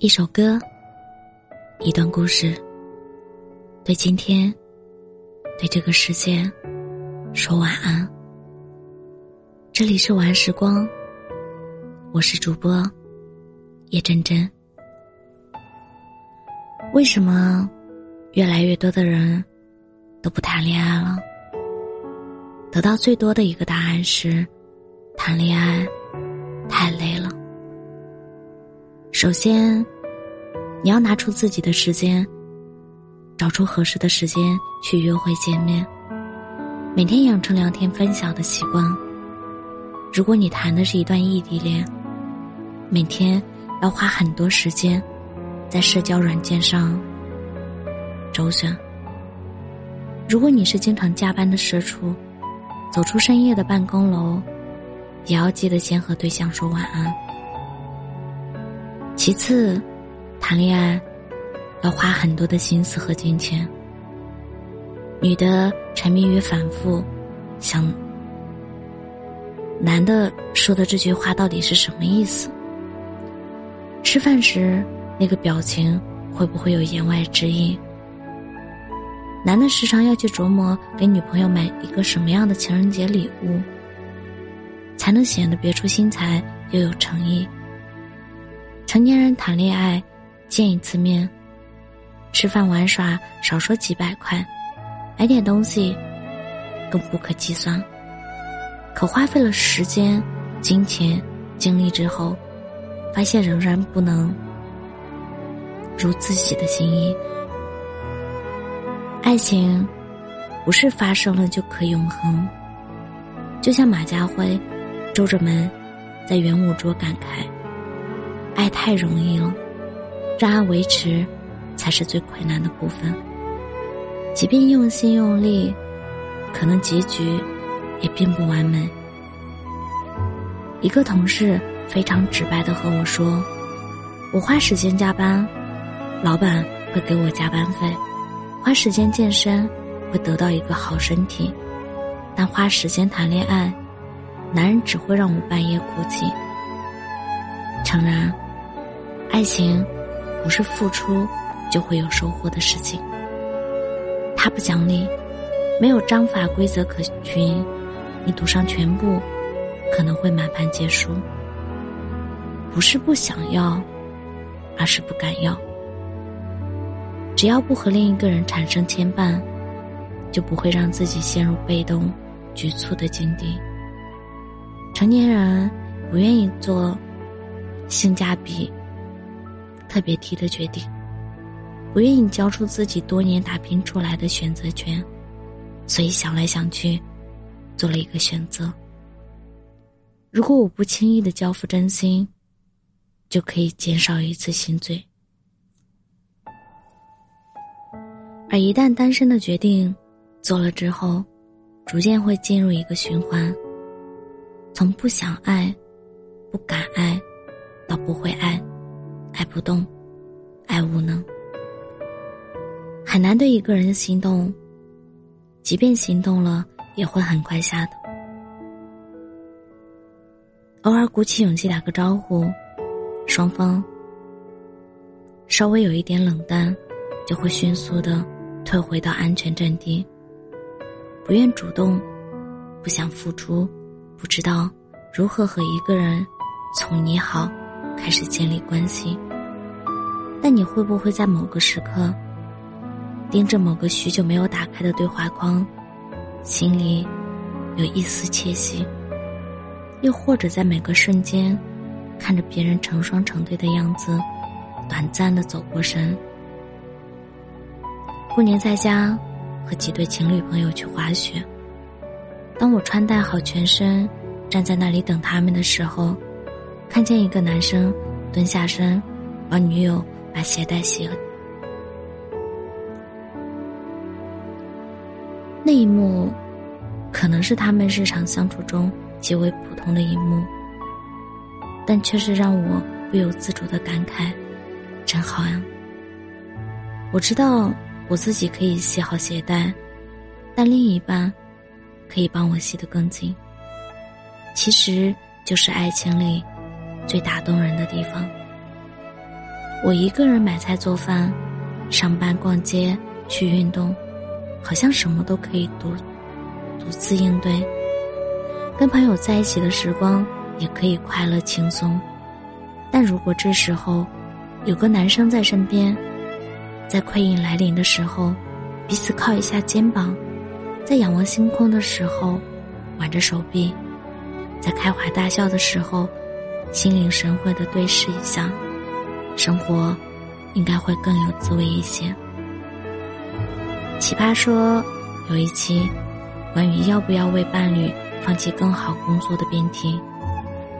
一首歌，一段故事，对今天，对这个世界，说晚安。这里是晚安时光，我是主播叶真真。为什么越来越多的人都不谈恋爱了？得到最多的一个答案是：谈恋爱太累了。首先，你要拿出自己的时间，找出合适的时间去约会见面，每天养成聊天分享的习惯。如果你谈的是一段异地恋，每天要花很多时间在社交软件上周旋。如果你是经常加班的社畜，走出深夜的办公楼，也要记得先和对象说晚安。其次，谈恋爱要花很多的心思和金钱。女的沉迷于反复想，男的说的这句话到底是什么意思？吃饭时那个表情会不会有言外之意？男的时常要去琢磨给女朋友买一个什么样的情人节礼物，才能显得别出心裁又有诚意。成年人谈恋爱，见一次面，吃饭玩耍少说几百块，买点东西更不可计算。可花费了时间、金钱、精力之后，发现仍然不能如自己的心意。爱情不是发生了就可永恒，就像马家辉皱着眉在圆舞桌感慨。爱太容易了，让爱维持，才是最困难的部分。即便用心用力，可能结局也并不完美。一个同事非常直白的和我说：“我花时间加班，老板会给我加班费；花时间健身，会得到一个好身体；但花时间谈恋爱，男人只会让我半夜哭泣。”诚然。爱情不是付出就会有收获的事情。他不讲理，没有章法规则可循，你赌上全部，可能会满盘皆输。不是不想要，而是不敢要。只要不和另一个人产生牵绊，就不会让自己陷入被动、局促的境地。成年人不愿意做性价比。特别提的决定，不愿意交出自己多年打拼出来的选择权，所以想来想去，做了一个选择。如果我不轻易的交付真心，就可以减少一次心醉。而一旦单身的决定做了之后，逐渐会进入一个循环，从不想爱、不敢爱，到不会爱。爱不动，爱无能，很难对一个人心动。即便心动了，也会很快下的。偶尔鼓起勇气打个招呼，双方稍微有一点冷淡，就会迅速的退回到安全阵地。不愿主动，不想付出，不知道如何和一个人从你好开始建立关系。但你会不会在某个时刻，盯着某个许久没有打开的对话框，心里有一丝窃喜？又或者在每个瞬间，看着别人成双成对的样子，短暂的走过神？过年在家，和几对情侣朋友去滑雪。当我穿戴好全身，站在那里等他们的时候，看见一个男生蹲下身，帮女友。把鞋带系了。那一幕，可能是他们日常相处中极为普通的一幕，但却是让我不由自主的感慨：真好呀！我知道我自己可以系好鞋带，但另一半可以帮我系得更紧。其实，就是爱情里最打动人的地方。我一个人买菜做饭，上班逛街去运动，好像什么都可以独独自应对。跟朋友在一起的时光也可以快乐轻松，但如果这时候有个男生在身边，在困意来临的时候，彼此靠一下肩膀，在仰望星空的时候挽着手臂，在开怀大笑的时候心领神会的对视一下。生活应该会更有滋味一些。奇葩说有一期关于要不要为伴侣放弃更好工作的辩题，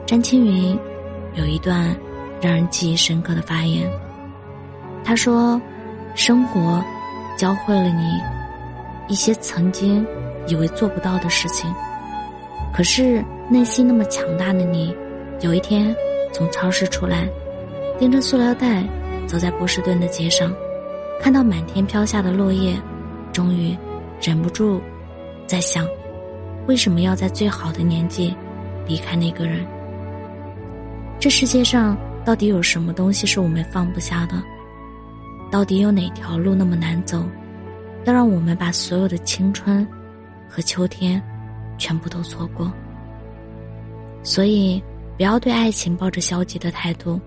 詹青云有一段让人记忆深刻的发言。他说：“生活教会了你一些曾经以为做不到的事情，可是内心那么强大的你，有一天从超市出来。”拎着塑料袋走在波士顿的街上，看到满天飘下的落叶，终于忍不住在想：为什么要在最好的年纪离开那个人？这世界上到底有什么东西是我们放不下的？到底有哪条路那么难走，要让我们把所有的青春和秋天全部都错过？所以，不要对爱情抱着消极的态度。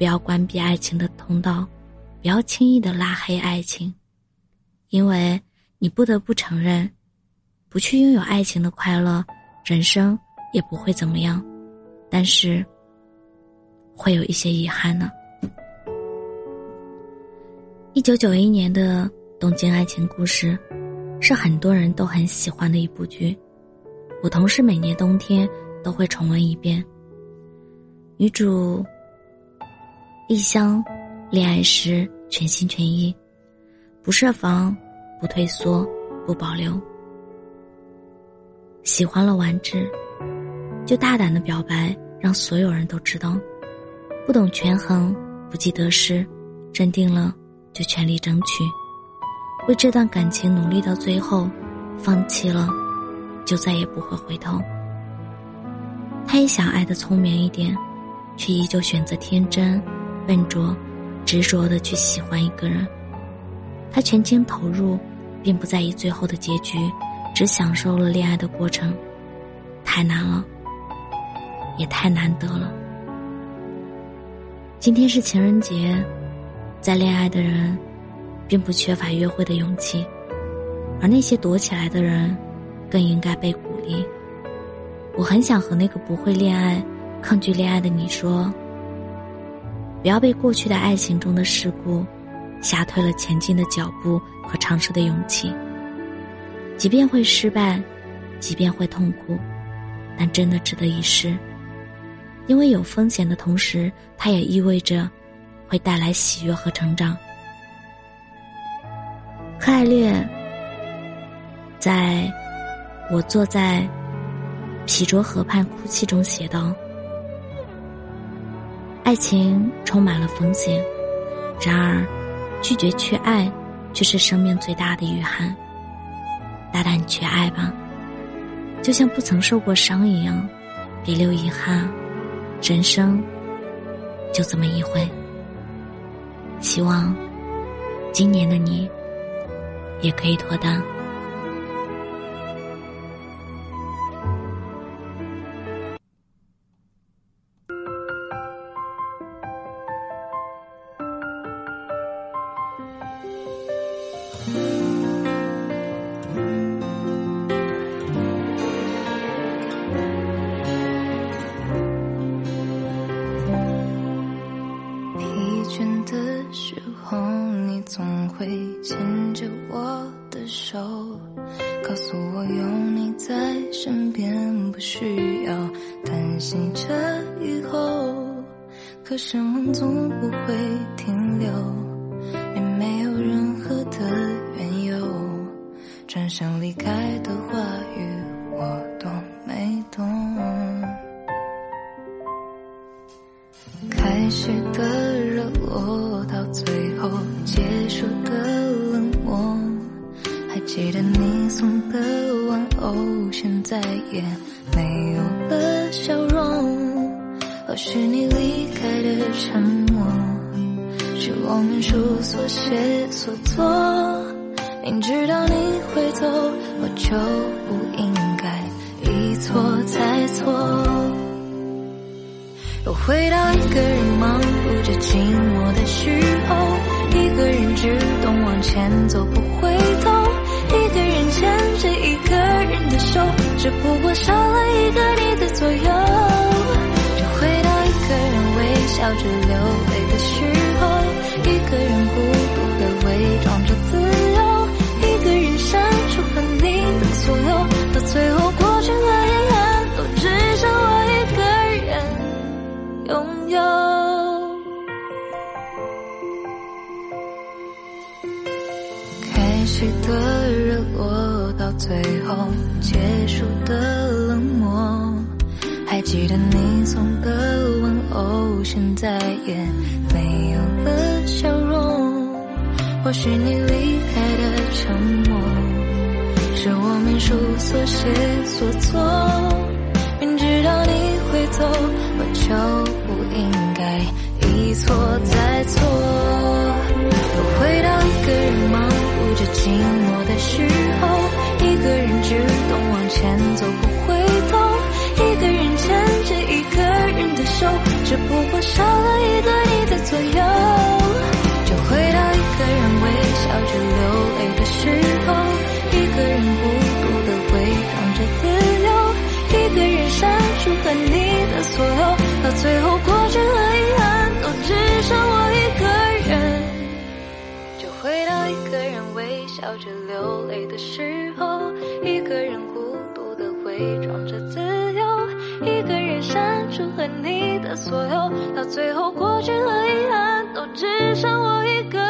不要关闭爱情的通道，不要轻易的拉黑爱情，因为你不得不承认，不去拥有爱情的快乐，人生也不会怎么样，但是会有一些遗憾呢。一九九一年的《东京爱情故事》，是很多人都很喜欢的一部剧，我同事每年冬天都会重温一遍。女主。异乡，恋爱时全心全意，不设防，不退缩，不保留。喜欢了完治，就大胆的表白，让所有人都知道。不懂权衡，不计得失，认定了就全力争取，为这段感情努力到最后，放弃了，就再也不会回头。他也想爱的聪明一点，却依旧选择天真。笨拙、执着的去喜欢一个人，他全情投入，并不在意最后的结局，只享受了恋爱的过程。太难了，也太难得了。今天是情人节，在恋爱的人，并不缺乏约会的勇气，而那些躲起来的人，更应该被鼓励。我很想和那个不会恋爱、抗拒恋爱的你说。不要被过去的爱情中的事故吓退了前进的脚步和尝试的勇气。即便会失败，即便会痛苦，但真的值得一试。因为有风险的同时，它也意味着会带来喜悦和成长。柯爱烈在我坐在皮卓河畔哭泣中写道。爱情充满了风险，然而，拒绝去爱，却是生命最大的遗憾。大胆去爱吧，就像不曾受过伤一样，别留遗憾。人生就这么一回。希望今年的你也可以脱单。总不会停留，也没有任何的缘由。转身离开的话语，我都没懂。开始的热络，到最后结束的冷漠。还记得你送的玩偶，现在也没有了。或许你离开的沉默，是我们书所写所做。明知道你会走，我就不应该一错再错。又回到一个人忙碌着寂寞的时候，一个人只懂往前走不回头，一个人牵着一个人的手，只不或许你离开的沉默，是我们书所写所做。明知道你会走，我就不应该一错再错。又回到一个人忙碌着寂寞的时候，一个人只懂往前走不回头，一个人牵着一个人的手，只不过少了回到一个人微笑着流泪的时候，一个人孤独的伪装着自由，一个人删除和你的所有，到最后过去和遗憾都只剩我一个